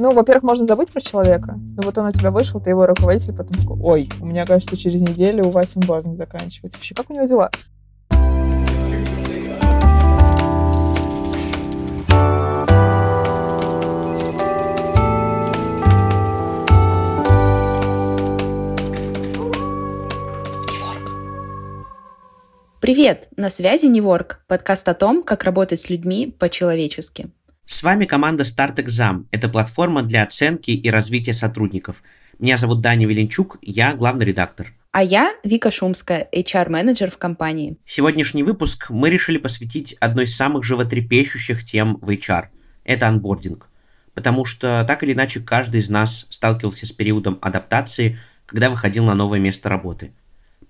Ну, во-первых, можно забыть про человека. Ну, вот он у тебя вышел, ты его руководитель, потом такой, ой, у меня, кажется, через неделю у Васи онбординг заканчивается. Вообще, как у него дела? Привет! На связи Неворк, подкаст о том, как работать с людьми по-человечески. С вами команда Start Exam. Это платформа для оценки и развития сотрудников. Меня зовут Даня Веленчук, я главный редактор. А я Вика Шумская, HR-менеджер в компании. Сегодняшний выпуск мы решили посвятить одной из самых животрепещущих тем в HR. Это анбординг. Потому что так или иначе каждый из нас сталкивался с периодом адаптации, когда выходил на новое место работы.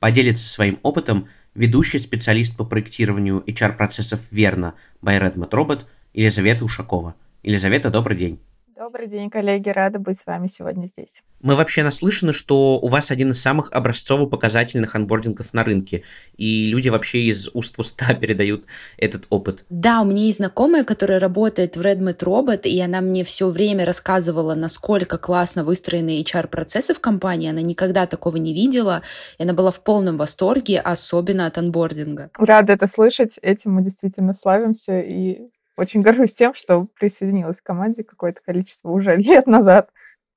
Поделиться своим опытом ведущий специалист по проектированию HR-процессов Верно by Redmond Robot Елизавета Ушакова. Елизавета, добрый день. Добрый день, коллеги, рада быть с вами сегодня здесь. Мы вообще наслышаны, что у вас один из самых образцово-показательных анбордингов на рынке, и люди вообще из уст в уста передают этот опыт. Да, у меня есть знакомая, которая работает в Redmond Robot, и она мне все время рассказывала, насколько классно выстроены HR-процессы в компании. Она никогда такого не видела, и она была в полном восторге, особенно от анбординга. Рада это слышать, этим мы действительно славимся, и очень горжусь тем, что присоединилась к команде какое-то количество уже лет назад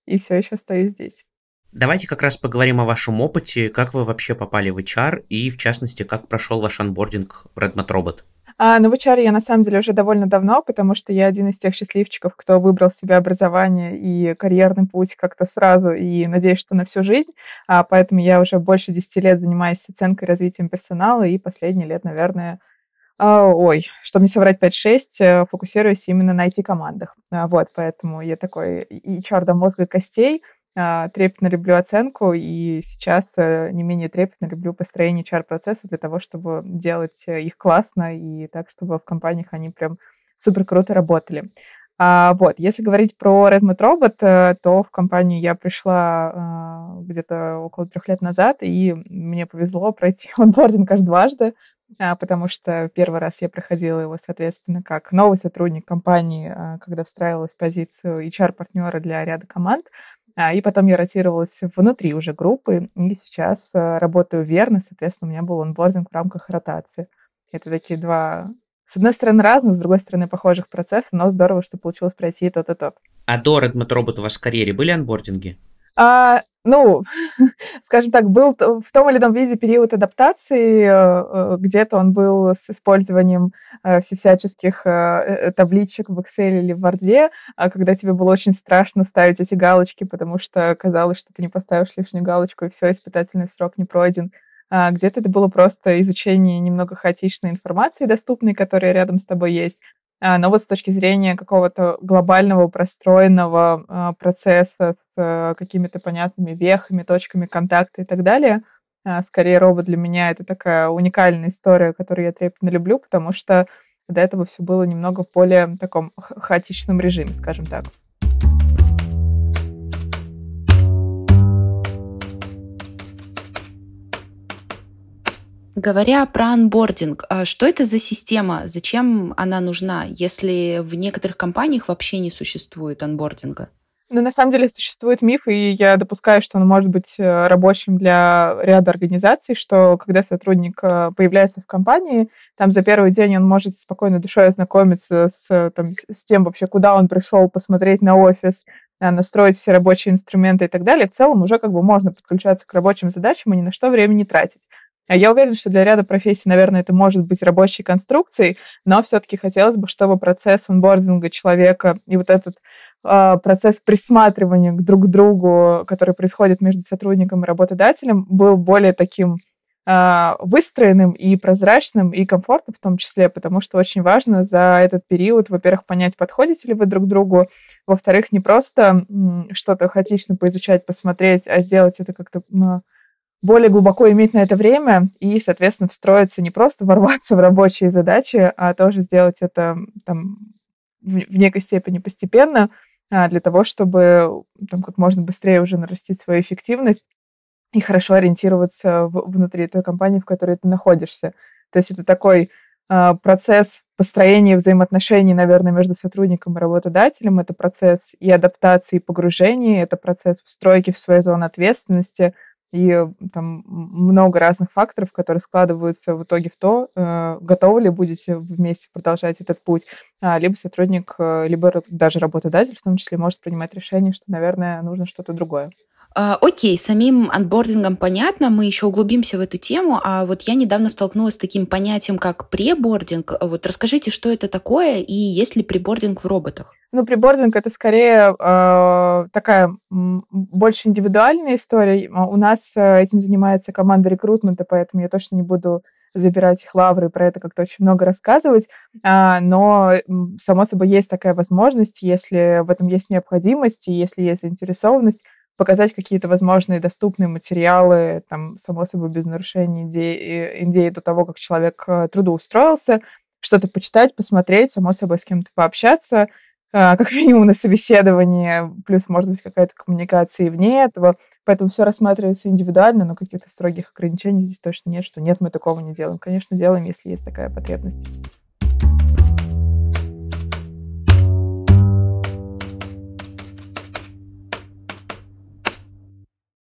и все еще стою здесь. Давайте как раз поговорим о вашем опыте, как вы вообще попали в HR и, в частности, как прошел ваш анбординг в Redmond Robot. А, ну, в HR я на самом деле уже довольно давно, потому что я один из тех счастливчиков, кто выбрал себе образование и карьерный путь как-то сразу, и надеюсь, что на всю жизнь. А, поэтому я уже больше 10 лет занимаюсь оценкой и развитием персонала, и последние лет, наверное, ой, чтобы не соврать 5-6, э, фокусируюсь именно на IT-командах. А, вот, поэтому я такой HR до мозга костей, а, трепетно люблю оценку, и сейчас э, не менее трепетно люблю построение HR-процесса для того, чтобы делать э, их классно и так, чтобы в компаниях они прям супер круто работали. А, вот, если говорить про Redmond Robot, то в компанию я пришла а, где-то около трех лет назад, и мне повезло пройти онбординг аж дважды. А, потому что первый раз я проходила его, соответственно, как новый сотрудник компании, а, когда встраивалась в позицию HR-партнера для ряда команд, а, и потом я ротировалась внутри уже группы, и сейчас работаю верно, соответственно, у меня был онбординг в рамках ротации. Это такие два, с одной стороны, разных, с другой стороны, похожих процесса, но здорово, что получилось пройти тот и тот. А до Redmond Robot у вас в карьере были анбординги? А, ну, скажем так, был в том или ином виде период адаптации, э, э, где-то он был с использованием э, всяческих табличек в Excel или в Word, а когда тебе было очень страшно ставить эти галочки, потому что казалось, что ты не поставишь лишнюю галочку, и все, испытательный срок не пройден. А где-то это было просто изучение немного хаотичной информации, доступной, которая рядом с тобой есть. А, но вот с точки зрения какого-то глобального простроенного а, процесса с э, какими-то понятными вехами, точками контакта и так далее, а, скорее робот для меня это такая уникальная история, которую я трепетно люблю, потому что до этого все было немного в более таком хаотичном режиме, скажем так. Говоря про анбординг, а что это за система? Зачем она нужна, если в некоторых компаниях вообще не существует анбординга? Ну, на самом деле существует миф, и я допускаю, что он может быть э, рабочим для ряда организаций, что когда сотрудник э, появляется в компании, там за первый день он может спокойно душой ознакомиться с, там, с тем вообще, куда он пришел, посмотреть на офис, э, настроить все рабочие инструменты и так далее. В целом уже как бы можно подключаться к рабочим задачам и ни на что времени тратить. А я уверена, что для ряда профессий, наверное, это может быть рабочей конструкцией, но все-таки хотелось бы, чтобы процесс онбординга человека и вот этот э, процесс присматривания к друг другу, который происходит между сотрудником и работодателем, был более таким э, выстроенным и прозрачным, и комфортным в том числе, потому что очень важно за этот период, во-первых, понять, подходите ли вы друг другу, во-вторых, не просто что-то хаотично поизучать, посмотреть, а сделать это как-то более глубоко иметь на это время и, соответственно, встроиться, не просто ворваться в рабочие задачи, а тоже сделать это там, в некой степени постепенно, а, для того, чтобы там, как можно быстрее уже нарастить свою эффективность и хорошо ориентироваться в, внутри той компании, в которой ты находишься. То есть это такой а, процесс построения взаимоотношений, наверное, между сотрудником и работодателем. Это процесс и адаптации, и погружения, это процесс встройки в свою зону ответственности – и там много разных факторов, которые складываются в итоге в то, э, готовы ли будете вместе продолжать этот путь, а, либо сотрудник, э, либо даже работодатель в том числе может принимать решение, что, наверное, нужно что-то другое. А, окей, самим анбордингом понятно, мы еще углубимся в эту тему, а вот я недавно столкнулась с таким понятием, как пребординг. Вот расскажите, что это такое и есть ли пребординг в роботах? Ну, прибординг это скорее э, такая больше индивидуальная история. У нас э, этим занимается команда рекрутмента, поэтому я точно не буду забирать их лавры и про это как-то очень много рассказывать. А, но, само собой, есть такая возможность, если в этом есть необходимость и если есть заинтересованность, показать какие-то возможные доступные материалы, там, само собой, без нарушения идеи, идеи до того, как человек э, трудоустроился, что-то почитать, посмотреть, само собой, с кем-то пообщаться, а, как минимум на собеседовании, плюс, может быть, какая-то коммуникация и вне этого. Поэтому все рассматривается индивидуально, но каких-то строгих ограничений здесь точно нет, что нет, мы такого не делаем. Конечно, делаем, если есть такая потребность.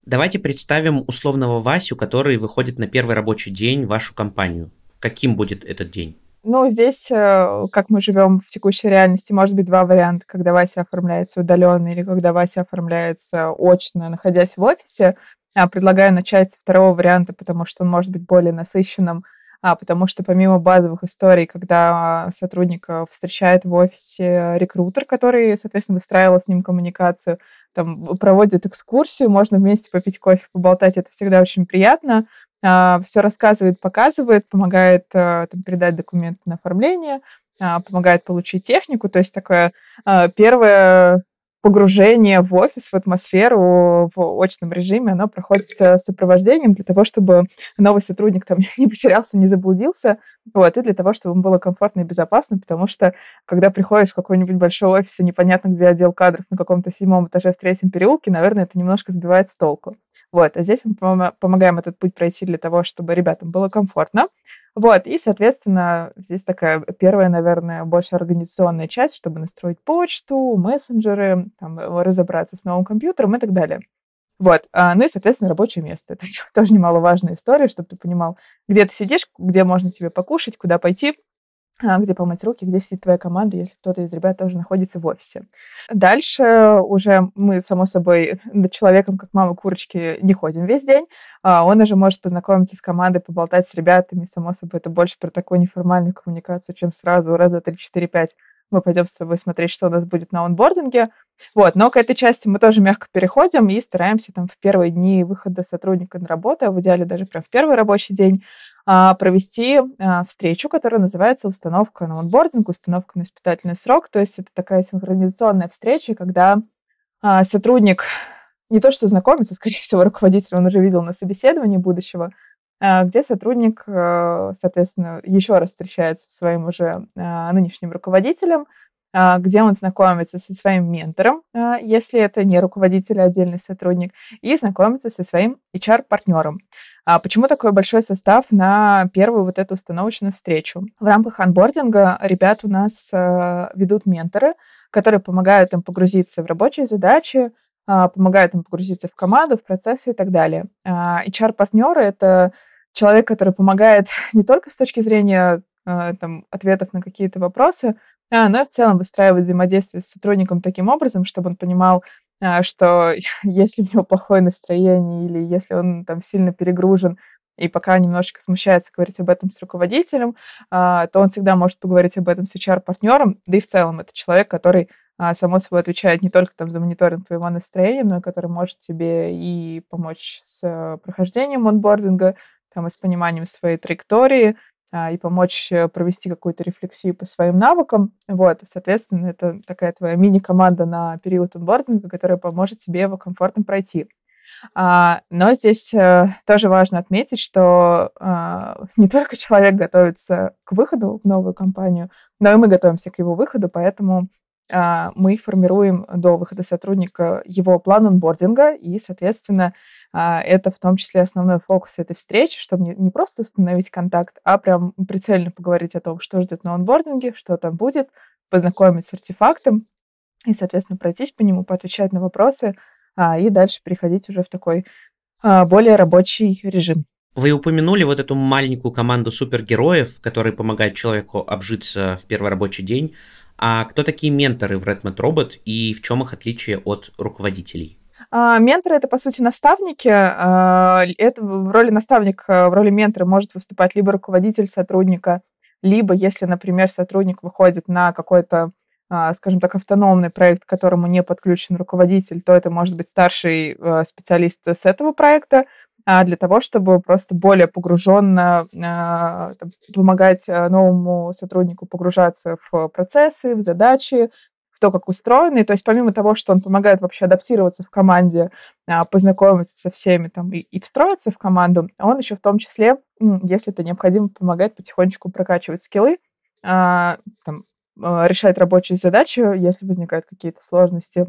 Давайте представим условного Васю, который выходит на первый рабочий день в вашу компанию. Каким будет этот день? Ну, здесь, э, как мы живем в текущей реальности, может быть два варианта, когда Вася оформляется удаленно или когда Вася оформляется очно, находясь в офисе. А, предлагаю начать с второго варианта, потому что он может быть более насыщенным, а, потому что помимо базовых историй, когда сотрудника встречает в офисе рекрутер, который, соответственно, выстраивал с ним коммуникацию, там проводит экскурсию, можно вместе попить кофе, поболтать, это всегда очень приятно. А, все рассказывает, показывает, помогает э, там, передать документы на оформление, а, помогает получить технику. То есть такое а, первое погружение в офис, в атмосферу в очном режиме, оно проходит э, сопровождением для того, чтобы новый сотрудник там не потерялся, не заблудился, вот, и для того, чтобы ему было комфортно и безопасно, потому что, когда приходишь в какой-нибудь большой офис, и непонятно, где отдел кадров на каком-то седьмом этаже в третьем переулке, наверное, это немножко сбивает с толку. Вот, а здесь мы помогаем этот путь пройти для того, чтобы ребятам было комфортно. Вот, и, соответственно, здесь такая первая, наверное, больше организационная часть, чтобы настроить почту, мессенджеры, там, разобраться с новым компьютером и так далее. Вот, а, ну и, соответственно, рабочее место. Это тоже немаловажная история, чтобы ты понимал, где ты сидишь, где можно тебе покушать, куда пойти, где помыть руки, где сидит твоя команда, если кто-то из ребят тоже находится в офисе. Дальше уже мы, само собой, над человеком, как мама курочки, не ходим весь день. А, он уже может познакомиться с командой, поболтать с ребятами. Само собой, это больше про такую неформальную коммуникацию, чем сразу раз, два, три, четыре, пять мы пойдем с тобой смотреть, что у нас будет на онбординге. Вот, но к этой части мы тоже мягко переходим и стараемся там в первые дни выхода сотрудника на работу, а в идеале даже прям в первый рабочий день, а, провести а, встречу, которая называется установка на онбординг, установка на испытательный срок. То есть это такая синхронизационная встреча, когда а, сотрудник не то что знакомится, скорее всего, руководитель он уже видел на собеседовании будущего, где сотрудник, соответственно, еще раз встречается со своим уже нынешним руководителем, где он знакомится со своим ментором, если это не руководитель, а отдельный сотрудник, и знакомится со своим HR-партнером. А почему такой большой состав на первую вот эту установочную встречу? В рамках анбординга ребят у нас э, ведут менторы, которые помогают им погрузиться в рабочие задачи, э, помогают им погрузиться в команду, в процессы и так далее. HR-партнеры — это человек, который помогает не только с точки зрения э, там, ответов на какие-то вопросы, а, но и в целом выстраивать взаимодействие с сотрудником таким образом, чтобы он понимал, а, что если у него плохое настроение или если он там сильно перегружен, и пока немножечко смущается говорить об этом с руководителем, а, то он всегда может поговорить об этом с HR-партнером, да и в целом это человек, который а, само собой отвечает не только там за мониторинг твоего настроения, но и который может тебе и помочь с э, прохождением онбординга, там, и с пониманием своей траектории, а, и помочь э, провести какую-то рефлексию по своим навыкам. Вот, соответственно, это такая твоя мини-команда на период онбординга, которая поможет тебе его комфортно пройти. А, но здесь а, тоже важно отметить, что а, не только человек готовится к выходу в новую компанию, но и мы готовимся к его выходу, поэтому а, мы формируем до выхода сотрудника его план онбординга, и, соответственно, а, это в том числе основной фокус этой встречи, чтобы не, не просто установить контакт, а прям прицельно поговорить о том, что ждет на онбординге, что там будет, познакомить с артефактом и, соответственно, пройтись по нему, поотвечать на вопросы а, и дальше переходить уже в такой а, более рабочий режим. Вы упомянули вот эту маленькую команду супергероев, которые помогают человеку обжиться в первый рабочий день. А кто такие менторы в Redmond Robot и в чем их отличие от руководителей? А, менторы это по сути наставники. А, это в роли наставника, в роли ментора может выступать либо руководитель сотрудника, либо если, например, сотрудник выходит на какой-то а, скажем так, автономный проект, к которому не подключен руководитель, то это может быть старший специалист с этого проекта, для того, чтобы просто более погруженно помогать новому сотруднику погружаться в процессы, в задачи, кто как устроенный. То есть помимо того, что он помогает вообще адаптироваться в команде, а, познакомиться со всеми там и, и встроиться в команду, он еще в том числе, если это необходимо, помогает потихонечку прокачивать скиллы, а, там, а, решать рабочие задачи, если возникают какие-то сложности,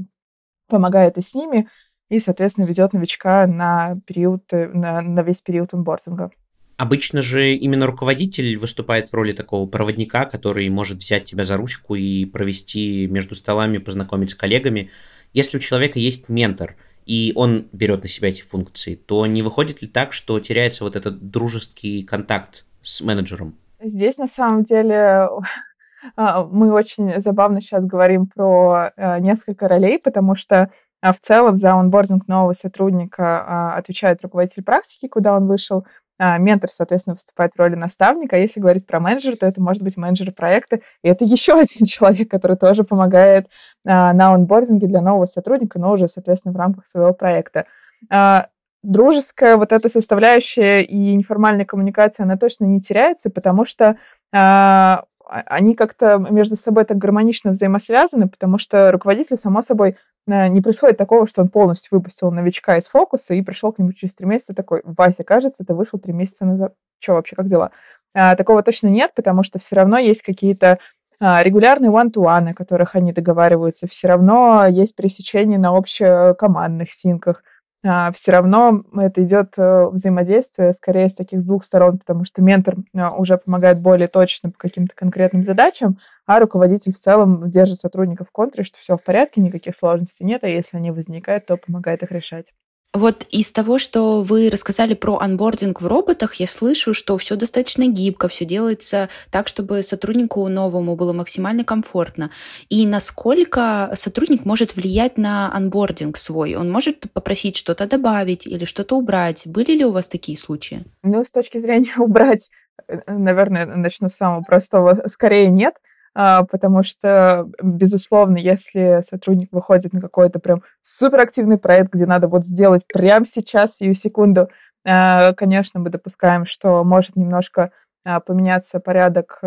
помогает и с ними, и, соответственно, ведет новичка на период, э, на, на весь период онбординга. Обычно же именно руководитель выступает в роли такого проводника, который может взять тебя за ручку и провести между столами, познакомить с коллегами. Если у человека есть ментор, и он берет на себя эти функции, то не выходит ли так, что теряется вот этот дружеский контакт с менеджером? Здесь на самом деле а, мы очень забавно сейчас говорим про а, несколько ролей, потому что а, в целом за онбординг нового сотрудника отвечает руководитель практики, куда он вышел, а, ментор, соответственно, выступает в роли наставника. А если говорить про менеджера, то это может быть менеджер проекта. И это еще один человек, который тоже помогает а, на онбординге для нового сотрудника, но уже, соответственно, в рамках своего проекта. Дружеская вот эта составляющая и неформальная коммуникация, она точно не теряется, потому что а, они как-то между собой так гармонично взаимосвязаны, потому что руководитель, само собой, э, не происходит такого, что он полностью выпустил новичка из фокуса и пришел к нему через три месяца такой, Вася, кажется, ты вышел три месяца назад. Что вообще, как дела? А, такого точно нет, потому что все равно есть какие-то а, регулярные one-to-one, о которых они договариваются, все равно есть пересечения на общекомандных синках, а, все равно это идет э, взаимодействие скорее с таких двух сторон, потому что ментор а, уже помогает более точно по каким-то конкретным задачам, а руководитель в целом держит сотрудников в контуре, что все в порядке, никаких сложностей нет, а если они возникают, то помогает их решать. Вот из того, что вы рассказали про анбординг в роботах, я слышу, что все достаточно гибко, все делается так, чтобы сотруднику новому было максимально комфортно. И насколько сотрудник может влиять на анбординг свой? Он может попросить что-то добавить или что-то убрать? Были ли у вас такие случаи? Ну, с точки зрения убрать, э, наверное, начну с самого простого. Скорее нет. А, потому что, безусловно, если сотрудник выходит на какой-то прям суперактивный проект, где надо вот сделать прямо сейчас, сию секунду, а, конечно, мы допускаем, что может немножко а, поменяться порядок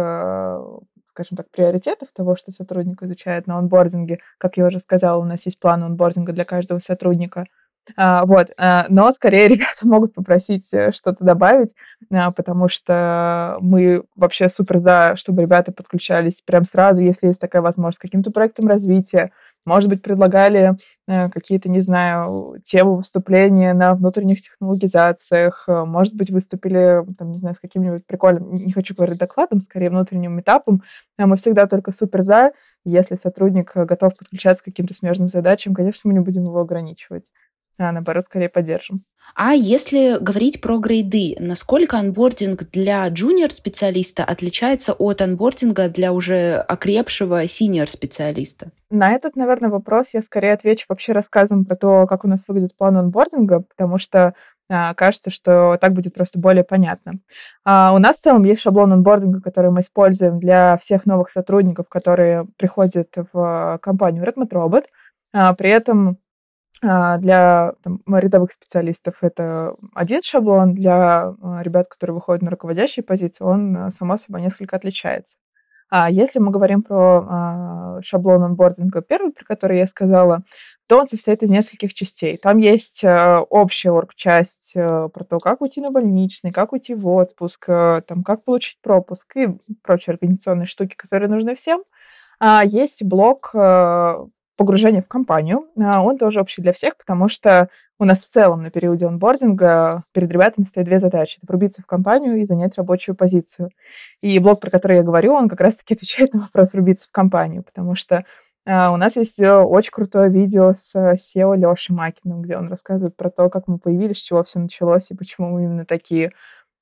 скажем так, приоритетов того, что сотрудник изучает на онбординге. Как я уже сказала, у нас есть план онбординга для каждого сотрудника – вот, а, но скорее ребята могут попросить э, что-то добавить, а, потому что мы вообще супер за, чтобы ребята подключались прям сразу, если есть такая возможность, к каким-то проектам развития. Может быть, предлагали э, какие-то, не знаю, темы выступления на внутренних технологизациях. Может быть, выступили, там, не знаю, с каким-нибудь прикольным, не хочу говорить докладом, скорее внутренним этапом. Мы всегда только супер за. Если сотрудник готов подключаться к каким-то смежным задачам, конечно, мы не будем его ограничивать а наоборот, скорее поддержим. А если говорить про грейды, насколько анбординг для джуниор-специалиста отличается от анбординга для уже окрепшего синьор-специалиста? На этот, наверное, вопрос я скорее отвечу вообще рассказом про то, как у нас выглядит план анбординга, потому что а, кажется, что так будет просто более понятно. А, у нас в целом есть шаблон онбординга, который мы используем для всех новых сотрудников, которые приходят в компанию Redmond Robot. А, при этом а, для там, рядовых специалистов это один шаблон, для а, ребят, которые выходят на руководящие позиции, он, а, само собой, несколько отличается. А если мы говорим про шаблон онбординга первый, про который я сказала, то он состоит из нескольких частей. Там есть общая орг-часть про то, как уйти на больничный, как уйти в отпуск, там, как получить пропуск и прочие организационные штуки, которые нужны всем. Есть блок погружение в компанию. А, он тоже общий для всех, потому что у нас в целом на периоде онбординга перед ребятами стоят две задачи. Это врубиться в компанию и занять рабочую позицию. И блог, про который я говорю, он как раз-таки отвечает на вопрос врубиться в компанию, потому что а, у нас есть э, очень крутое видео с SEO Лешей Макиным, где он рассказывает про то, как мы появились, с чего все началось и почему мы именно такие.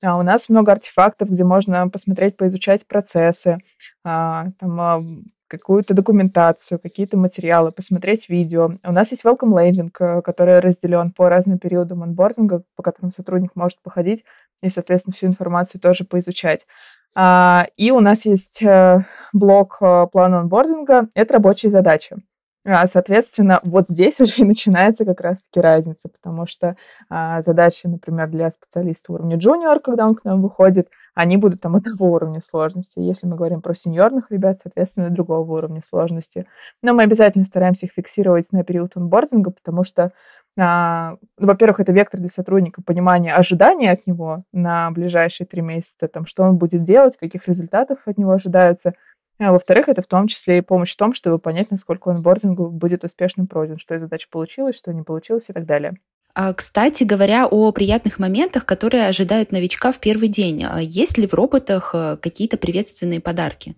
А у нас много артефактов, где можно посмотреть, поизучать процессы, а, там, какую-то документацию, какие-то материалы, посмотреть видео. У нас есть welcome landing, э, который разделен по разным периодам онбординга, по которым сотрудник может походить и, соответственно, всю информацию тоже поизучать. А, и у нас есть э, блок э, плана онбординга. Это рабочие задачи. А, соответственно, вот здесь уже и начинается как раз-таки разница, потому что а, задачи, например, для специалиста уровня джуниор, когда он к нам выходит, они будут там одного уровня сложности. Если мы говорим про сеньорных ребят, соответственно, другого уровня сложности. Но мы обязательно стараемся их фиксировать на период онбординга, потому что а, ну, во-первых, это вектор для сотрудника, понимания ожиданий от него на ближайшие три месяца, там, что он будет делать, каких результатов от него ожидаются. А во-вторых, это в том числе и помощь в том, чтобы понять, насколько он онбординг будет успешным пройден, что из задачи получилось, что не получилось и так далее. А, кстати говоря, о приятных моментах, которые ожидают новичка в первый день. А есть ли в роботах э, какие-то приветственные подарки?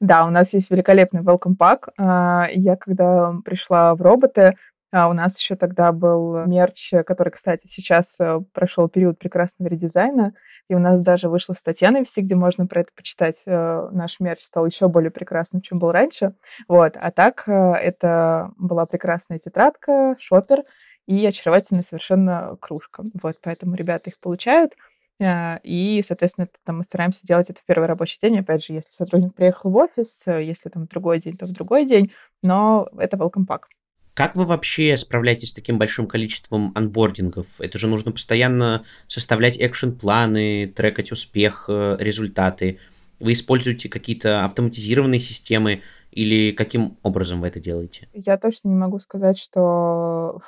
Да, у нас есть великолепный welcome pack. Я когда пришла в роботы, а у нас еще тогда был мерч, который, кстати, сейчас э, прошел период прекрасного редизайна, и у нас даже вышла статья на VC, где можно про это почитать. Э, наш мерч стал еще более прекрасным, чем был раньше. Вот. А так, э, это была прекрасная тетрадка, шопер и очаровательная совершенно кружка. Вот, поэтому ребята их получают. И, соответственно, там мы стараемся делать это в первый рабочий день. Опять же, если сотрудник приехал в офис, если там другой день, то в другой день. Но это welcome pack. Как вы вообще справляетесь с таким большим количеством анбордингов? Это же нужно постоянно составлять экшен-планы, трекать успех, э, результаты. Вы используете какие-то автоматизированные системы или каким образом вы это делаете? Я точно не могу сказать, что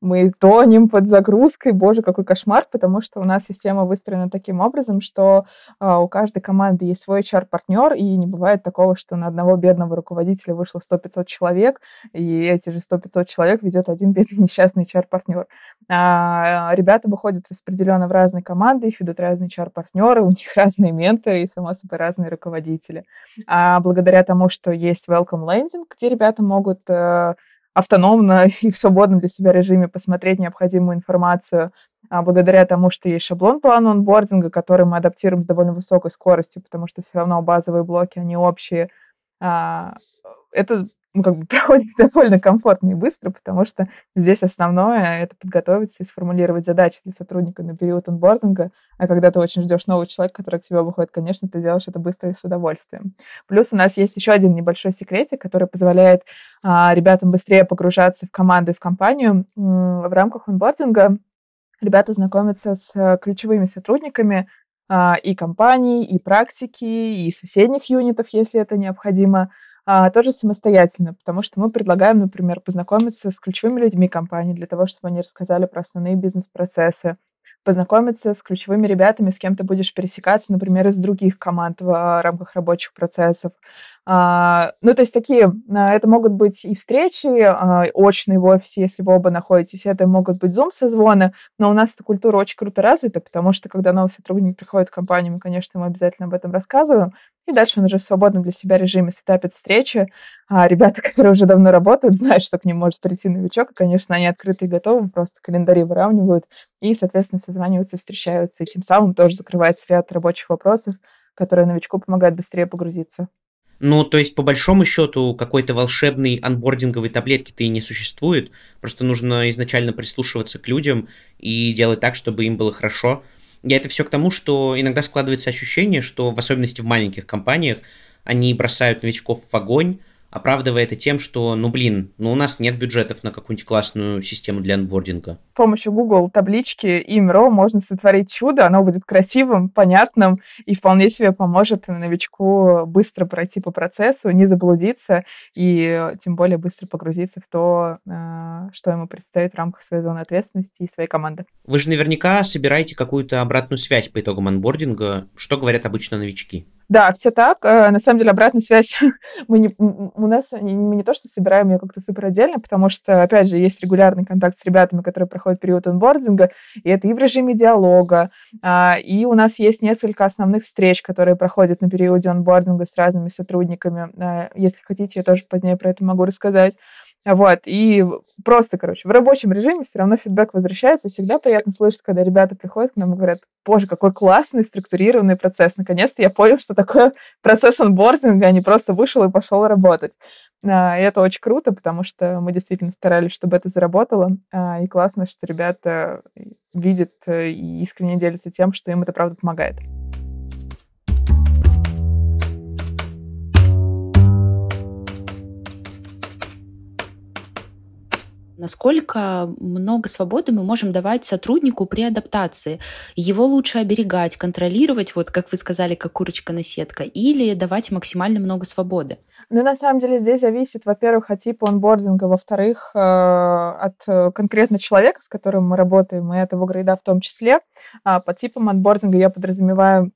мы тонем под загрузкой. Боже, какой кошмар, потому что у нас система выстроена таким образом, что а, у каждой команды есть свой HR-партнер, и не бывает такого, что на одного бедного руководителя вышло 100-500 человек, и эти же 100-500 человек ведет один бедный несчастный HR-партнер. А, ребята выходят распределенно в разные команды, их ведут разные HR-партнеры, у них разные менторы и, само собой, разные руководители. А благодаря тому, что есть welcome landing, где ребята могут э, автономно и в свободном для себя режиме посмотреть необходимую информацию, а благодаря тому, что есть шаблон плана онбординга, который мы адаптируем с довольно высокой скоростью, потому что все равно базовые блоки, они общие. А, это ну, как бы проходит довольно комфортно и быстро, потому что здесь основное — это подготовиться и сформулировать задачи для сотрудника на период онбординга, а когда ты очень ждешь нового человека, который к тебе выходит, конечно, ты делаешь это быстро и с удовольствием. Плюс у нас есть еще один небольшой секретик, который позволяет а, ребятам быстрее погружаться в команду и в компанию. В рамках онбординга ребята знакомятся с ключевыми сотрудниками а, и компаний, и практики, и соседних юнитов, если это необходимо, а, тоже самостоятельно, потому что мы предлагаем, например, познакомиться с ключевыми людьми компании для того, чтобы они рассказали про основные бизнес-процессы, познакомиться с ключевыми ребятами, с кем ты будешь пересекаться, например, из других команд в а, рамках рабочих процессов. А, ну, то есть такие, а, это могут быть и встречи а, очные в офисе, если вы оба находитесь, это могут быть Zoom-созвоны, но у нас эта культура очень круто развита, потому что когда новый сотрудник приходит в компанию, мы, конечно, ему обязательно об этом рассказываем, и дальше он уже в свободном для себя режиме сетапит встречи. А ребята, которые уже давно работают, знают, что к ним может прийти новичок, и, конечно, они открыты и готовы, просто календари выравнивают и, соответственно, созваниваются, встречаются, и тем самым тоже закрывается ряд рабочих вопросов, которые новичку помогают быстрее погрузиться. Ну, то есть, по большому счету, какой-то волшебной анбординговой таблетки-то и не существует. Просто нужно изначально прислушиваться к людям и делать так, чтобы им было хорошо. Я это все к тому, что иногда складывается ощущение, что в особенности в маленьких компаниях они бросают новичков в огонь, оправдывая это тем, что, ну блин, ну у нас нет бюджетов на какую-нибудь классную систему для анбординга. С помощью Google таблички и МРО можно сотворить чудо, оно будет красивым, понятным и вполне себе поможет новичку быстро пройти по процессу, не заблудиться и тем более быстро погрузиться в то, э, что ему предстоит в рамках своей зоны ответственности и своей команды. Вы же наверняка собираете какую-то обратную связь по итогам анбординга. Что говорят обычно новички? Да, все так. Э, на самом деле обратная связь мы не, у нас мы не то, что собираем ее как-то супер отдельно, потому что, опять же, есть регулярный контакт с ребятами, которые проходят период онбординга, и это и в режиме диалога, а, и у нас есть несколько основных встреч, которые проходят на периоде онбординга с разными сотрудниками. Э, если хотите, я тоже позднее про это могу рассказать. Вот, и просто, короче, в рабочем режиме все равно фидбэк возвращается. Всегда приятно слышать, когда ребята приходят к нам и говорят, боже, какой классный структурированный процесс. Наконец-то я понял, что такое процесс онбординга, а не просто вышел и пошел работать. А, и это очень круто, потому что мы действительно старались, чтобы это заработало. А, и классно, что ребята видят э, и искренне делятся тем, что им это правда помогает. Насколько много свободы мы можем давать сотруднику при адаптации? Его лучше оберегать, контролировать, вот как вы сказали, как курочка на сетка, или давать максимально много свободы? Ну, на самом деле, здесь зависит, во-первых, от типа онбординга, во-вторых, э, от э, конкретно человека, с которым мы работаем, и этого грейда в том числе. А под типом онбординга я подразумеваю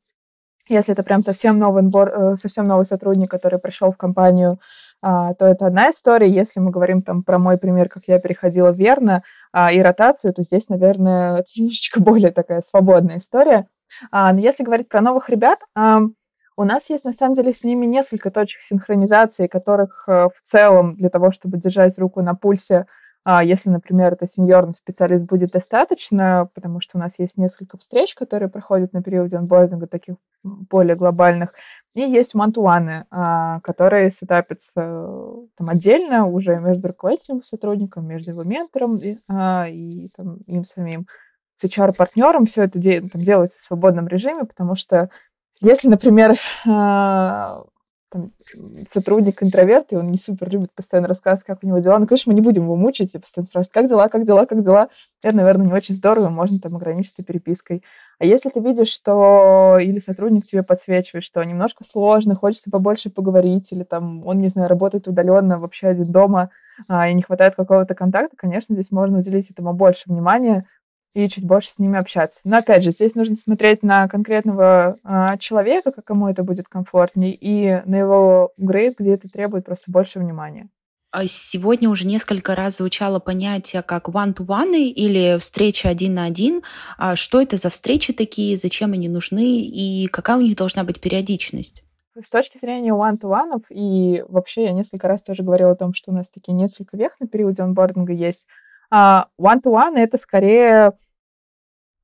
если это прям совсем новый, э, совсем новый сотрудник, который пришел в компанию то это одна история. Если мы говорим там про мой пример, как я переходила верно а, и ротацию, то здесь, наверное, немножечко более такая свободная история. А, но если говорить про новых ребят, у нас есть, на самом деле, с ними несколько точек синхронизации, которых э, в целом для того, чтобы держать руку на пульсе, если, например, это сеньорный специалист, будет достаточно, потому что у нас есть несколько встреч, которые проходят на периоде онбординга, таких более глобальных, и есть мантуаны, которые сетапятся там, отдельно уже между руководителем сотрудником, между его ментором и, а, и там, им самим с HR-партнером. Все это там, делается в свободном режиме, потому что если, например, а, там, сотрудник интроверт, и он не супер любит постоянно рассказывать, как у него дела. Ну, конечно, мы не будем его мучить и постоянно спрашивать, как дела, как дела, как дела. Это, наверное, не очень здорово, можно там ограничиться перепиской. А если ты видишь, что или сотрудник тебе подсвечивает, что немножко сложно, хочется побольше поговорить, или там он, не знаю, работает удаленно, вообще один дома, а, и не хватает какого-то контакта, конечно, здесь можно уделить этому больше внимания, и чуть больше с ними общаться. Но опять же, здесь нужно смотреть на конкретного а, человека, как ему это будет комфортнее, и на его грейд, где это требует просто больше внимания. А сегодня уже несколько раз звучало понятие как one-to-one или встреча один на один. А что это за встречи такие, зачем они нужны и какая у них должна быть периодичность? С точки зрения one-to-one, и вообще я несколько раз тоже говорила о том, что у нас такие несколько вех на периоде онбординга есть, one-to-one — это скорее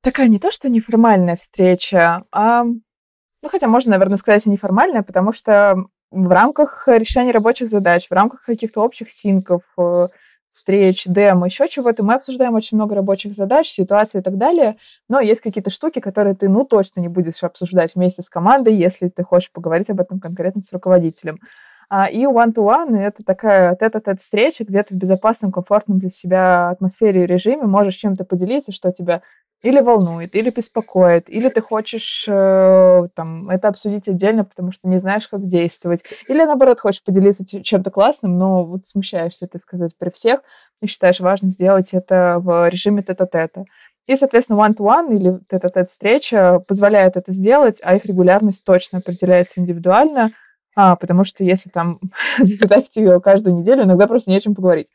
такая не то, что неформальная встреча, а, ну, хотя можно, наверное, сказать и неформальная, потому что в рамках решения рабочих задач, в рамках каких-то общих синков, э, встреч, демо, еще чего-то, мы обсуждаем очень много рабочих задач, ситуаций и так далее, но есть какие-то штуки, которые ты, ну, точно не будешь обсуждать вместе с командой, если ты хочешь поговорить об этом конкретно с руководителем. А, и one-to-one — это такая тет-а-тет встреча, где ты в безопасном, комфортном для себя атмосфере и режиме можешь чем-то поделиться, что тебя или волнует, или беспокоит, или ты хочешь э, там, это обсудить отдельно, потому что не знаешь, как действовать, или наоборот хочешь поделиться чем-то классным, но вот смущаешься это сказать при всех и считаешь важным сделать это в режиме тета-тета. И, соответственно, one-to-one или тет-а-тет встреча позволяет это сделать, а их регулярность точно определяется индивидуально, а, потому что если там задать ее каждую неделю, иногда просто не о чем поговорить.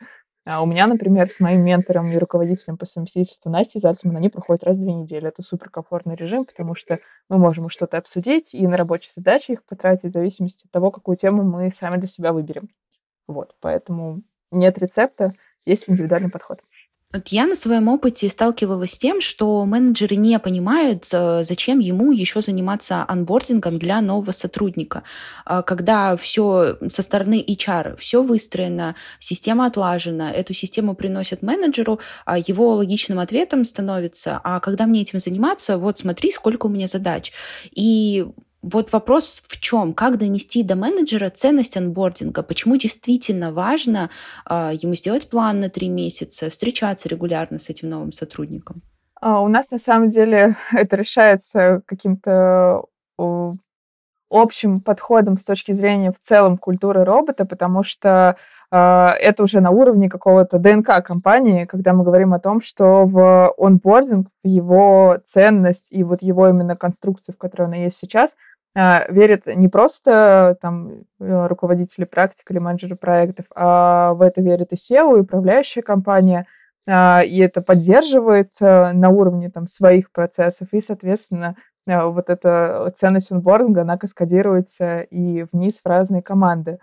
А у меня, например, с моим ментором и руководителем по совместительству Настей Зальцман, они проходят раз в две недели. Это суперкомфортный режим, потому что мы можем что-то обсудить и на рабочие задачи их потратить в зависимости от того, какую тему мы сами для себя выберем. Вот, поэтому нет рецепта, есть индивидуальный подход. Вот я на своем опыте сталкивалась с тем, что менеджеры не понимают, э, зачем ему еще заниматься анбордингом для нового сотрудника. А когда все со стороны HR, все выстроено, система отлажена, эту систему приносят менеджеру, а его логичным ответом становится, а когда мне этим заниматься, вот смотри, сколько у меня задач. И вот вопрос в чем? Как донести до менеджера ценность анбординга? Почему действительно важно э, ему сделать план на три месяца, встречаться регулярно с этим новым сотрудником? А, у нас на самом деле это решается каким-то общим подходом с точки зрения в целом культуры робота, потому что э, это уже на уровне какого-то ДНК компании, когда мы говорим о том, что в онбординг, его ценность и вот его именно конструкцию, в которой она есть сейчас, а, верит не просто там э, руководители практик или менеджеры проектов, а в это верит и SEO, и управляющая компания, а, и это поддерживает э, на уровне там своих процессов, и, соответственно, э, вот эта ценность онбординга, она каскадируется и вниз в разные команды.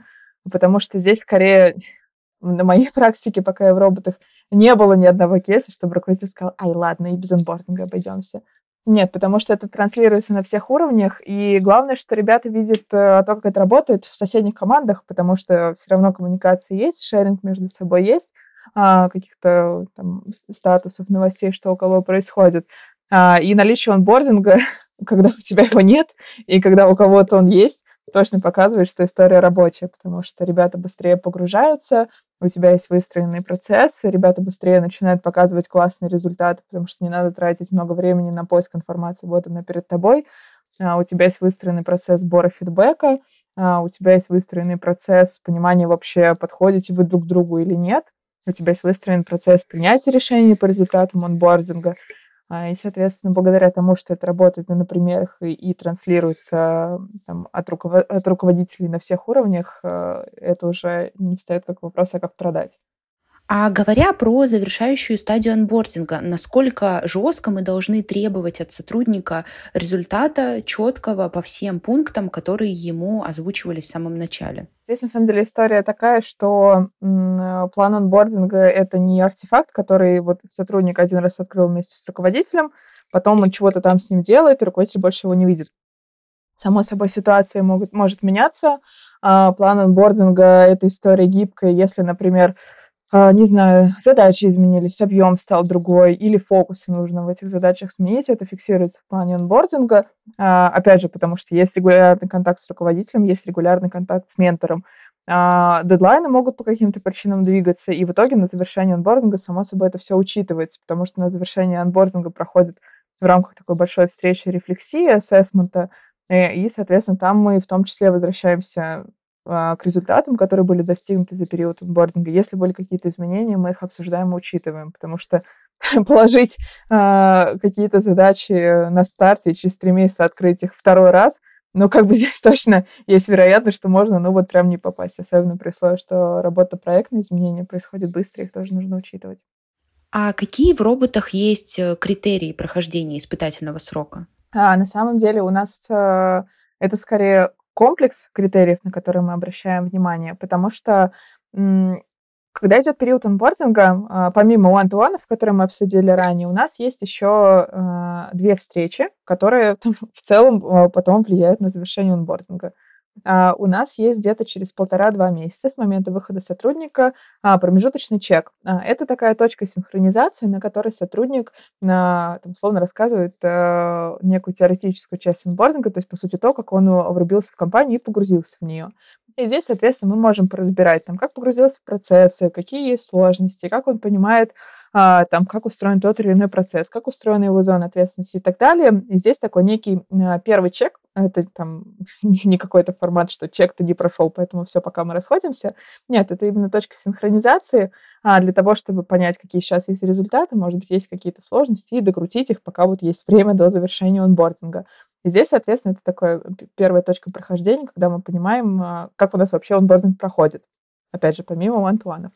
Потому что здесь скорее на моей практике, пока я в роботах, не было ни одного кейса, чтобы руководитель сказал, ай, ладно, и без онбординга обойдемся. Нет, потому что это транслируется на всех уровнях, и главное, что ребята видят э, то, как это работает в соседних командах, потому что все равно коммуникация есть, шеринг между собой есть, а, каких-то там статусов, новостей, что у кого происходит. А, и наличие онбординга, когда у тебя его нет, и когда у кого-то он есть, точно показывает, что история рабочая, потому что ребята быстрее погружаются, у тебя есть выстроенные процессы, ребята быстрее начинают показывать классные результаты, потому что не надо тратить много времени на поиск информации, вот она перед тобой. А, у тебя есть выстроенный процесс сбора фидбэка, а, у тебя есть выстроенный процесс понимания вообще, подходите вы друг к другу или нет, у тебя есть выстроенный процесс принятия решений по результатам онбординга, и, соответственно, благодаря тому, что это работает на примерах и, и транслируется там, от, руковод... от руководителей на всех уровнях, э, это уже не встает как вопрос, а как продать. А говоря про завершающую стадию анбординга, насколько жестко мы должны требовать от сотрудника результата четкого по всем пунктам, которые ему озвучивались в самом начале? Здесь, на самом деле, история такая, что план анбординга — это не артефакт, который вот сотрудник один раз открыл вместе с руководителем, потом он чего-то там с ним делает, и руководитель больше его не видит. Само собой, ситуация могут, может меняться. А план анбординга — это история гибкая. Если, например, не знаю, задачи изменились, объем стал другой, или фокусы нужно в этих задачах сменить, это фиксируется в плане онбординга. А, опять же, потому что есть регулярный контакт с руководителем, есть регулярный контакт с ментором. А, дедлайны могут по каким-то причинам двигаться, и в итоге на завершении онбординга, само собой, это все учитывается, потому что на завершении онбординга проходит в рамках такой большой встречи рефлексии, ассессмента, э, и, соответственно, там мы в том числе возвращаемся а, к результатам, которые были достигнуты за период онбординга. Если были какие-то изменения, мы их обсуждаем и учитываем, потому что положить э, какие-то задачи на старте и через три месяца открыть их второй раз, ну, как бы здесь точно есть вероятность, что можно, ну, вот прям не попасть, особенно при условии, что работа проектная, изменения происходят быстро, их тоже нужно учитывать. А какие в роботах есть э, критерии прохождения испытательного срока? А, на самом деле у нас э, это скорее комплекс критериев, на которые мы обращаем внимание, потому что когда идет период онбординга, а, помимо one-to-one, которые мы обсудили ранее, у нас есть еще а, две встречи, которые в целом а, потом влияют на завершение онбординга. А, у нас есть где-то через полтора-два месяца с момента выхода сотрудника а, промежуточный чек. А, это такая точка синхронизации, на которой сотрудник, там, условно, рассказывает некую теоретическую часть онбординга, то есть, по сути, то, как он врубился в компанию и погрузился в нее. И здесь, соответственно, мы можем поразбирать, там, как погрузился в процессы, какие есть сложности, как он понимает, там, как устроен тот или иной процесс, как устроена его зона ответственности и так далее. И здесь такой некий первый чек, это там не какой-то формат, что чек-то не прошел, поэтому все, пока мы расходимся. Нет, это именно точка синхронизации а, для того, чтобы понять, какие сейчас есть результаты, может быть, есть какие-то сложности, и докрутить их, пока вот есть время до завершения онбординга. И здесь, соответственно, это такая первая точка прохождения, когда мы понимаем, а, как у нас вообще онбординг проходит. Опять же, помимо one-to-one.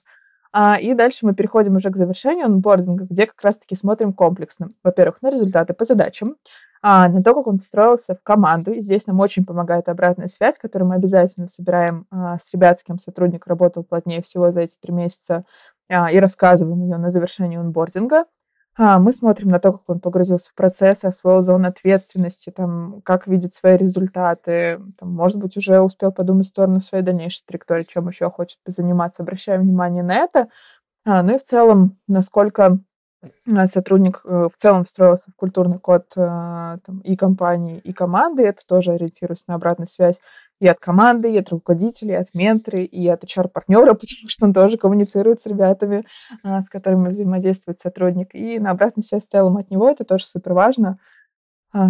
А, и дальше мы переходим уже к завершению онбординга, где как раз-таки смотрим комплексно. Во-первых, на результаты по задачам, а, на то, как он встроился в команду. И здесь нам очень помогает обратная связь, которую мы обязательно собираем а, с ребят, с кем сотрудник работал плотнее всего за эти три месяца, а, и рассказываем ее на завершении онбординга. А, мы смотрим на то, как он погрузился в процесс, освоил зону ответственности, там, как видит свои результаты, там, может быть, уже успел подумать в сторону своей дальнейшей траектории, чем еще хочет позаниматься, обращаем внимание на это. А, ну и в целом, насколько сотрудник э, в целом встроился в культурный код э, там, и компании, и команды, это тоже ориентируясь на обратную связь и от команды, и от руководителей, и от менторы, и от HR-партнера, потому что он тоже коммуницирует с ребятами, с которыми взаимодействует сотрудник. И на обратную связь в целом от него это тоже супер важно,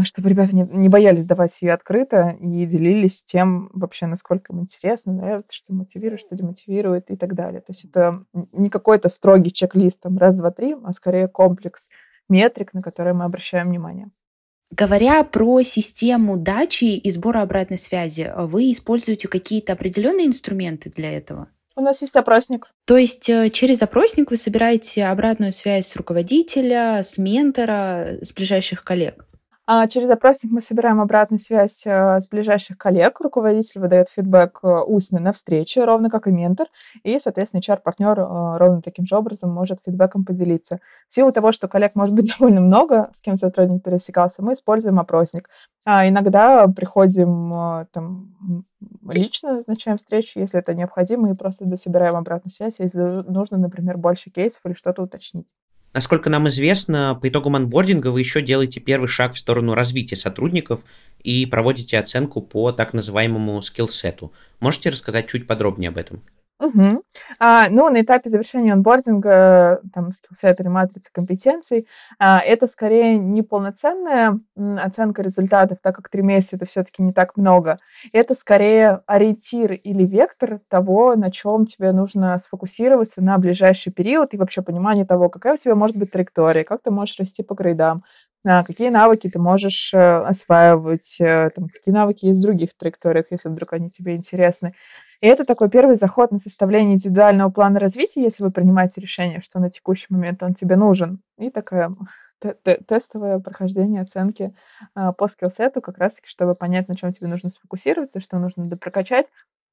чтобы ребята не, не боялись давать ее открыто и делились тем вообще, насколько им интересно, нравится, что мотивирует, что демотивирует и так далее. То есть это не какой-то строгий чек-лист, там, раз, два, три, а скорее комплекс метрик, на которые мы обращаем внимание. Говоря про систему дачи и сбора обратной связи, вы используете какие-то определенные инструменты для этого? У нас есть опросник. То есть э, через опросник вы собираете обратную связь с руководителя, с ментора, с ближайших коллег? А через опросник мы собираем обратную связь э, с ближайших коллег. Руководитель выдает фидбэк э, устный на встрече, ровно как и ментор. И, соответственно, HR-партнер э, ровно таким же образом может фидбэком поделиться. В силу того, что коллег может быть довольно много, с кем сотрудник пересекался, мы используем опросник. А иногда приходим там, лично, назначаем встречу, если это необходимо, и просто дособираем обратную связь, если нужно, например, больше кейсов или что-то уточнить. Насколько нам известно, по итогам анбординга вы еще делаете первый шаг в сторону развития сотрудников и проводите оценку по так называемому скиллсету. Можете рассказать чуть подробнее об этом? Угу. А, ну, на этапе завершения онбординга, там, скиллсет или матрица компетенций, а, это скорее не полноценная оценка результатов, так как три месяца это все-таки не так много. Это скорее ориентир или вектор того, на чем тебе нужно сфокусироваться на ближайший период и вообще понимание того, какая у тебя может быть траектория, как ты можешь расти по грейдам, а, какие навыки ты можешь э, осваивать, э, там, какие навыки есть в других траекториях, если вдруг они тебе интересны. И это такой первый заход на составление индивидуального плана развития, если вы принимаете решение, что на текущий момент он тебе нужен. И такое тестовое прохождение оценки а, по скиллсету, как раз-таки, чтобы понять, на чем тебе нужно сфокусироваться, что нужно допрокачать,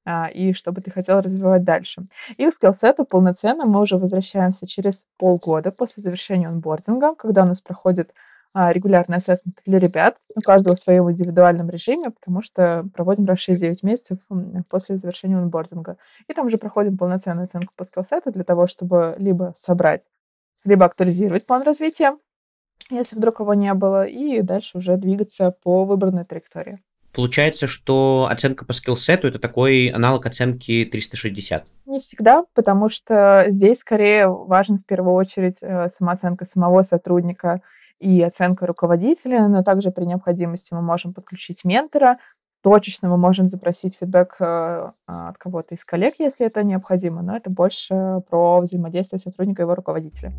а, и что бы ты хотел развивать дальше. И к скиллсету полноценно мы уже возвращаемся через полгода после завершения онбординга, когда у нас проходит регулярный ассессмент для ребят, у каждого в своем индивидуальном режиме, потому что проводим раз 6-9 месяцев после завершения онбординга. И там уже проходим полноценную оценку по скиллсету для того, чтобы либо собрать, либо актуализировать план развития, если вдруг его не было, и дальше уже двигаться по выбранной траектории. Получается, что оценка по скиллсету это такой аналог оценки 360. Не всегда, потому что здесь скорее важен в первую очередь э, самооценка самого сотрудника и оценка руководителя, но также при необходимости мы можем подключить ментора, точечно мы можем запросить фидбэк э, от кого-то из коллег, если это необходимо, но это больше про взаимодействие сотрудника и его руководителя.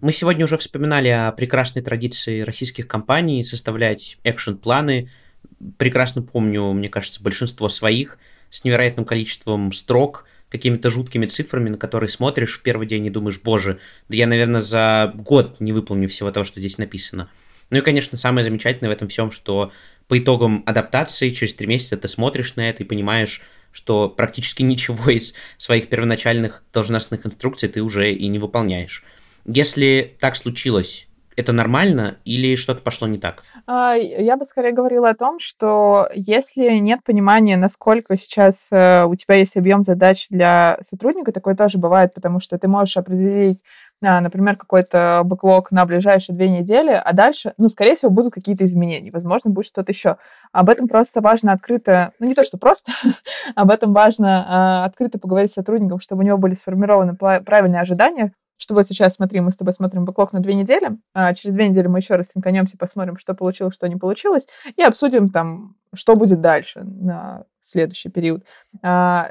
Мы сегодня уже вспоминали о прекрасной традиции российских компаний составлять экшен-планы. Прекрасно помню, мне кажется, большинство своих – с невероятным количеством строк, какими-то жуткими цифрами, на которые смотришь в первый день и думаешь, боже, да я, наверное, за год не выполню всего того, что здесь написано. Ну и, конечно, самое замечательное в этом всем, что по итогам адаптации через три месяца ты смотришь на это и понимаешь, что практически ничего из своих первоначальных должностных инструкций ты уже и не выполняешь. Если так случилось, это нормально или что-то пошло не так? А, я бы скорее говорила о том, что если нет понимания, насколько сейчас э, у тебя есть объем задач для сотрудника, такое тоже бывает, потому что ты можешь определить, а, например, какой-то бэклог на ближайшие две недели, а дальше, ну, скорее всего, будут какие-то изменения, возможно, будет что-то еще. Об этом просто важно открыто, ну, не то, что просто, об этом важно а, открыто поговорить с сотрудником, чтобы у него были сформированы правильные ожидания, что вот сейчас, смотри, мы с тобой смотрим бэклог на две недели, а через две недели мы еще раз синканемся, посмотрим, что получилось, что не получилось, и обсудим там, что будет дальше на следующий период. А,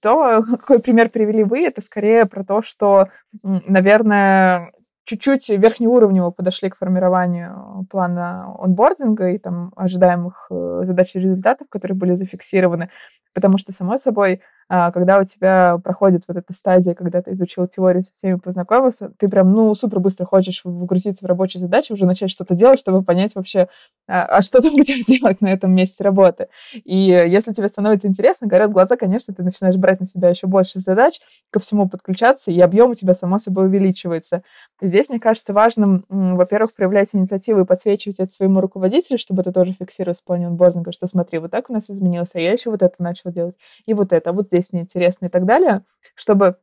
то, какой пример привели вы, это скорее про то, что, наверное, чуть-чуть верхнеуровнево подошли к формированию плана онбординга и там ожидаемых э, задач и результатов, которые были зафиксированы, потому что, само собой, когда у тебя проходит вот эта стадия, когда ты изучил теорию, со всеми познакомился, ты прям, ну, супер быстро хочешь вгрузиться в рабочие задачи, уже начать что-то делать, чтобы понять вообще, а, а что ты будешь делать на этом месте работы. И если тебе становится интересно, горят глаза, конечно, ты начинаешь брать на себя еще больше задач, ко всему подключаться, и объем у тебя, само собой, увеличивается. Здесь, мне кажется, важным, во-первых, проявлять инициативу и подсвечивать это своему руководителю, чтобы это тоже фиксировать в плане онбординга, что смотри, вот так у нас изменилось, а я еще вот это начал делать, и вот это, а вот здесь здесь мне интересно и так далее, чтобы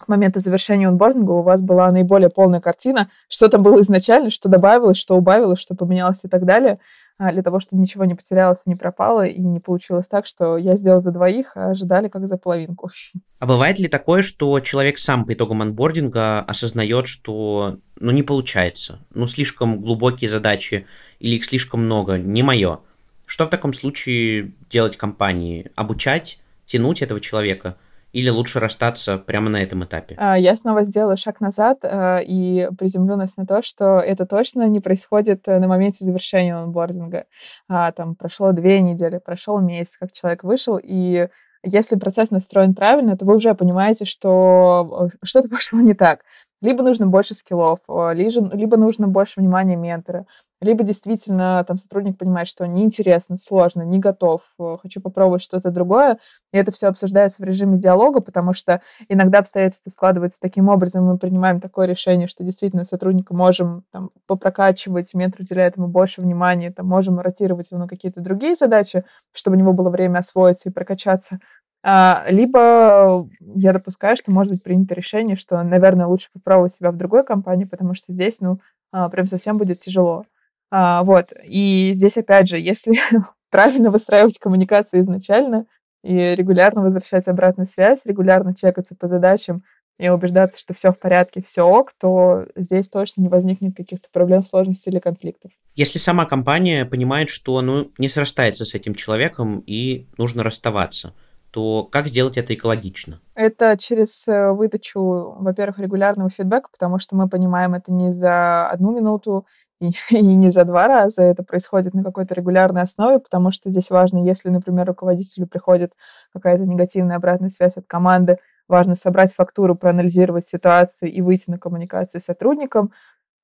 к моменту завершения онбординга у вас была наиболее полная картина, что там было изначально, что добавилось, что убавилось, что поменялось и так далее, а, для того, чтобы ничего не потерялось, не пропало, и не получилось так, что я сделал за двоих, а ожидали как за половинку. А бывает ли такое, что человек сам по итогам онбординга осознает, что ну не получается, ну слишком глубокие задачи или их слишком много, не мое? Что в таком случае делать компании? Обучать? Тянуть этого человека? Или лучше расстаться прямо на этом этапе? А, я снова сделаю шаг назад а, и приземлю нас на то, что это точно не происходит э, на моменте завершения онбординга. А, там прошло две недели, прошел месяц, как человек вышел, и если процесс настроен правильно, то вы уже понимаете, что э, что-то пошло не так. Либо нужно больше скиллов, либо нужно больше внимания ментора, либо действительно там сотрудник понимает, что неинтересно, сложно, не готов, э, хочу попробовать что-то другое, и это все обсуждается в режиме диалога, потому что иногда обстоятельства складываются таким образом, мы принимаем такое решение, что действительно сотрудника можем там, попрокачивать, ментор уделяет ему больше внимания, там, можем ротировать его на какие-то другие задачи, чтобы у него было время освоиться и прокачаться. А, либо я допускаю, что может быть принято решение, что, наверное, лучше попробовать себя в другой компании, потому что здесь, ну, а, прям совсем будет тяжело. А, вот. И здесь, опять же, если правильно выстраивать коммуникацию изначально и регулярно возвращать обратную связь, регулярно чекаться по задачам и убеждаться, что все в порядке, все ок, то здесь точно не возникнет каких-то проблем, сложностей или конфликтов. Если сама компания понимает, что ну, не срастается с этим человеком и нужно расставаться, то как сделать это экологично? Это через э, выдачу, во-первых, регулярного фидбэка, потому что мы понимаем это не за одну минуту и, не за два раза, это происходит на какой-то регулярной основе, потому что здесь важно, если, например, руководителю приходит какая-то негативная обратная связь от команды, важно собрать фактуру, проанализировать ситуацию и выйти на коммуникацию с сотрудником,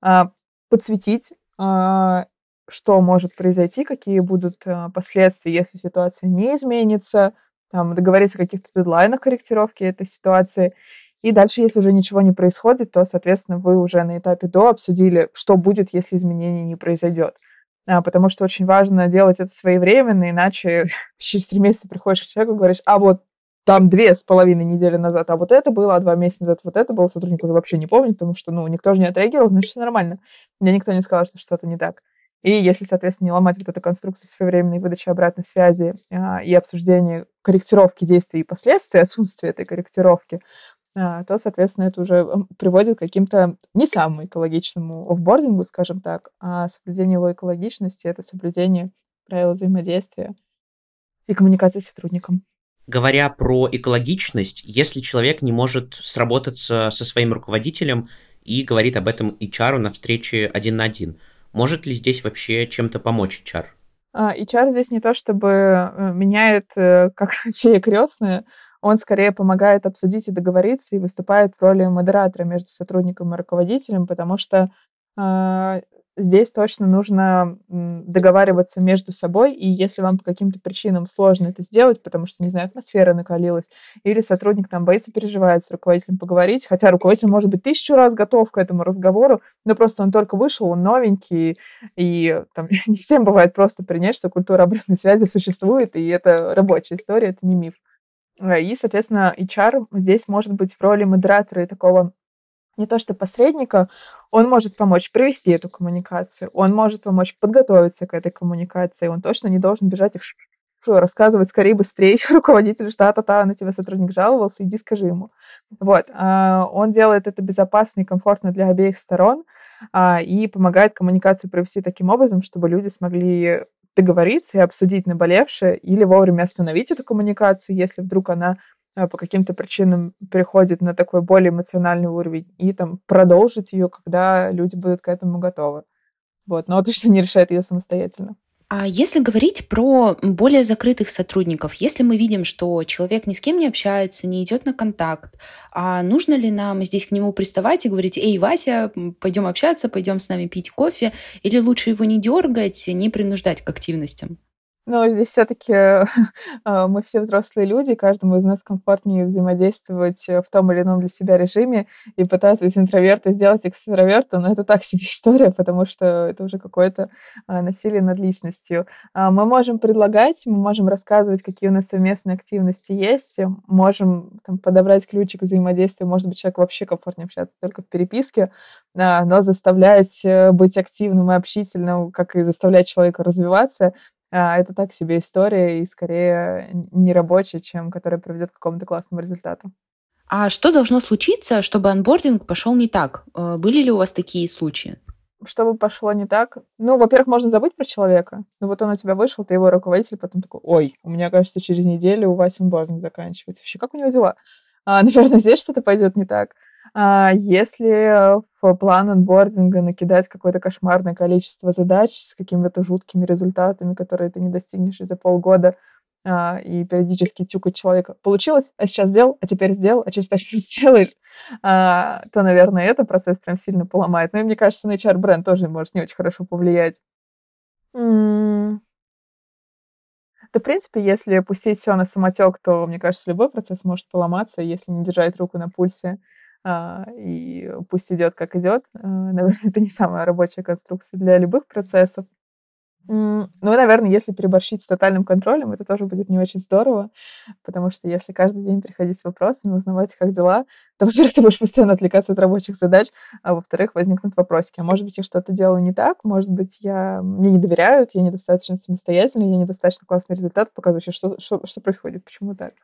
а, подсветить, а, что может произойти, какие будут а, последствия, если ситуация не изменится, там, договориться о каких-то дедлайнах корректировки этой ситуации – и дальше, если уже ничего не происходит, то, соответственно, вы уже на этапе до обсудили, что будет, если изменений не произойдет. А, потому что очень важно делать это своевременно, иначе через три месяца приходишь к человеку и говоришь, а вот там две с половиной недели назад, а вот это было, а два месяца назад вот это было, сотрудник уже вообще не помнит, потому что, ну, никто же не отреагировал, значит, все нормально. Мне никто не сказал, что что-то не так. И если, соответственно, не ломать вот эту конструкцию своевременной выдачи обратной связи а, и обсуждения корректировки действий и последствий отсутствия этой корректировки, то, соответственно, это уже приводит к каким-то не самому экологичному офбордингу, скажем так, а соблюдение его экологичности — это соблюдение правил взаимодействия и коммуникации с сотрудником. Говоря про экологичность, если человек не может сработаться со своим руководителем и говорит об этом HR на встрече один на один, может ли здесь вообще чем-то помочь HR? А, HR здесь не то чтобы э, меняет э, как чьи крестные, он скорее помогает обсудить и договориться и выступает в роли модератора между сотрудником и руководителем, потому что э, здесь точно нужно договариваться между собой, и если вам по каким-то причинам сложно это сделать, потому что, не знаю, атмосфера накалилась, или сотрудник там боится, переживает с руководителем поговорить, хотя руководитель может быть тысячу раз готов к этому разговору, но просто он только вышел, он новенький, и там не всем бывает просто принять, что культура обратной связи существует, и это рабочая история, это не миф. Э, и, соответственно, HR здесь может быть в роли модератора и такого не то что посредника, он может помочь провести эту коммуникацию, он может помочь подготовиться к этой коммуникации, он точно не должен бежать и рассказывать скорее быстрее руководителю, что а-та-та, на тебя сотрудник жаловался, иди скажи ему. Вот. А, он делает это безопасно и комфортно для обеих сторон а, и помогает коммуникацию провести таким образом, чтобы люди смогли договориться и обсудить наболевшее или вовремя остановить эту коммуникацию, если вдруг она э, по каким-то причинам переходит на такой более эмоциональный уровень, и там продолжить ее, когда люди будут к этому готовы. Вот, но точно не решает ее самостоятельно. А если говорить про более закрытых сотрудников, если мы видим, что человек ни с кем не общается, не идет на контакт, а нужно ли нам здесь к нему приставать и говорить, эй, Вася, пойдем общаться, пойдем с нами пить кофе, или лучше его не дергать, не принуждать к активностям? Но здесь все-таки а, мы все взрослые люди, каждому из нас комфортнее взаимодействовать в том или ином для себя режиме и пытаться из интроверта сделать экстраверта, но это так себе история, потому что это уже какое-то а, насилие над личностью. А, мы можем предлагать, мы можем рассказывать, какие у нас совместные активности есть, можем там, подобрать ключик взаимодействия, может быть, человек вообще комфортнее общаться только в переписке, но заставлять э, быть активным и общительным, как и заставлять человека развиваться, это так себе история и скорее не рабочая, чем которая приведет к какому-то классному результату. А что должно случиться, чтобы анбординг пошел не так? Э, были ли у вас такие случаи? Чтобы пошло не так? Ну, во-первых, можно забыть про человека. Ну, вот он у тебя вышел, ты его руководитель, потом такой, ой, у меня, кажется, через неделю у Васи анбординг заканчивается. Вообще, как у него дела? а, наверное, здесь что-то пойдет не так. А если в план онбординга накидать какое-то кошмарное количество задач с какими-то жуткими результатами, которые ты не достигнешь за полгода, а, и периодически тюкать человека. Получилось, а сейчас сделал, а теперь сделал, а через пять минут сделаешь, а, то, наверное, этот процесс прям сильно поломает. Ну и мне кажется, на HR-бренд тоже может не очень хорошо повлиять. Да, в принципе, если пустить все на самотек, то, мне кажется, любой процесс может поломаться, если не держать руку на пульсе и пусть идет как идет. А, наверное, это не самая рабочая конструкция для любых процессов. Ну, наверное, если переборщить с тотальным контролем, это тоже будет не очень здорово, потому что если каждый день приходить с вопросами, узнавать, как дела, то, во-первых, ты будешь постоянно отвлекаться от рабочих задач, а во-вторых, возникнут вопросики. А может быть, я что-то делаю не так, может быть, я... мне не доверяют, я недостаточно самостоятельный, я недостаточно классный результат показываю, что, что, что происходит, почему так.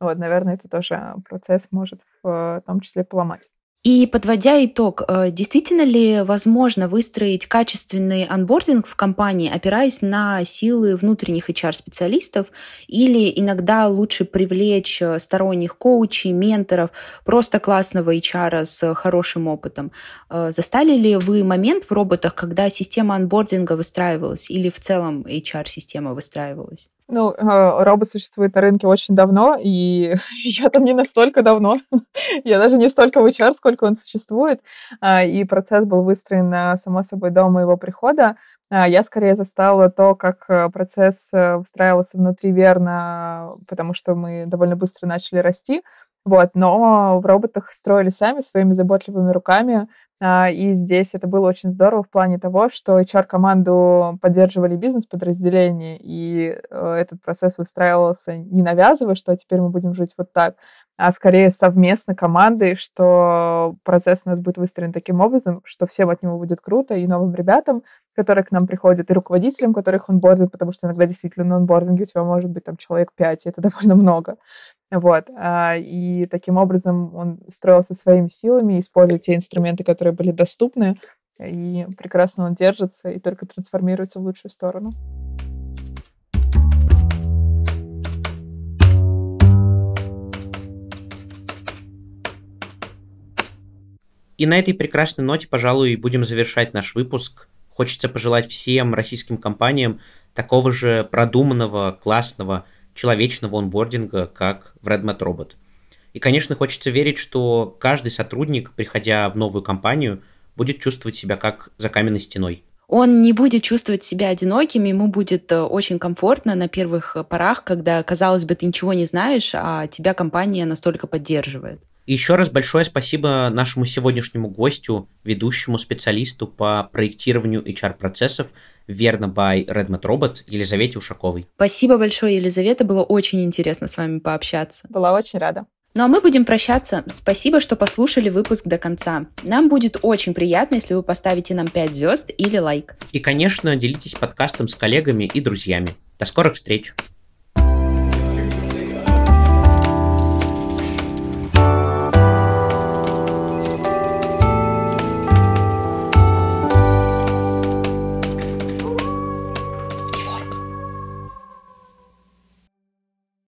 Вот, наверное, это тоже процесс может в том числе поломать. И подводя итог, э, действительно ли возможно выстроить качественный анбординг в компании, опираясь на силы внутренних HR-специалистов, или иногда лучше привлечь э, сторонних коучей, менторов, просто классного HR с хорошим опытом? Э, застали ли вы момент в роботах, когда система анбординга выстраивалась или в целом HR-система выстраивалась? Ну, э, робот существует на рынке очень давно, и я там не настолько давно. я даже не столько в HR, сколько он существует. А, и процесс был выстроен, само собой, до моего прихода. А, я скорее застала то, как э, процесс э, выстраивался внутри верно, потому что мы довольно быстро начали расти. Вот, но в роботах строили сами своими заботливыми руками, а, и здесь это было очень здорово в плане того, что HR-команду поддерживали бизнес-подразделения, и э, этот процесс выстраивался не навязывая, что теперь мы будем жить вот так, а скорее совместно командой, что процесс у нас будет выстроен таким образом, что всем от него будет круто, и новым ребятам, которые к нам приходят, и руководителям, которых он бордит, потому что иногда действительно на онбординге у тебя может быть там человек пять, и это довольно много. Вот. А, и таким образом он строился своими силами, используя те инструменты, которые были доступны, и прекрасно он держится и только трансформируется в лучшую сторону. И на этой прекрасной ноте, пожалуй, будем завершать наш выпуск. Хочется пожелать всем российским компаниям такого же продуманного, классного, человечного онбординга, как в RedMat Robot. И, конечно, хочется верить, что каждый сотрудник, приходя в новую компанию, будет чувствовать себя как за каменной стеной. Он не будет чувствовать себя одиноким, ему будет э, очень комфортно на первых порах, когда, казалось бы, ты ничего не знаешь, а тебя компания настолько поддерживает. И еще раз большое спасибо нашему сегодняшнему гостю, ведущему специалисту по проектированию HR-процессов Верно by Redmond Robot Елизавете Ушаковой. Спасибо большое, Елизавета. Было очень интересно с вами пообщаться. Была очень рада. Ну а мы будем прощаться. Спасибо, что послушали выпуск до конца. Нам будет очень приятно, если вы поставите нам 5 звезд или лайк. И, конечно, делитесь подкастом с коллегами и друзьями. До скорых встреч!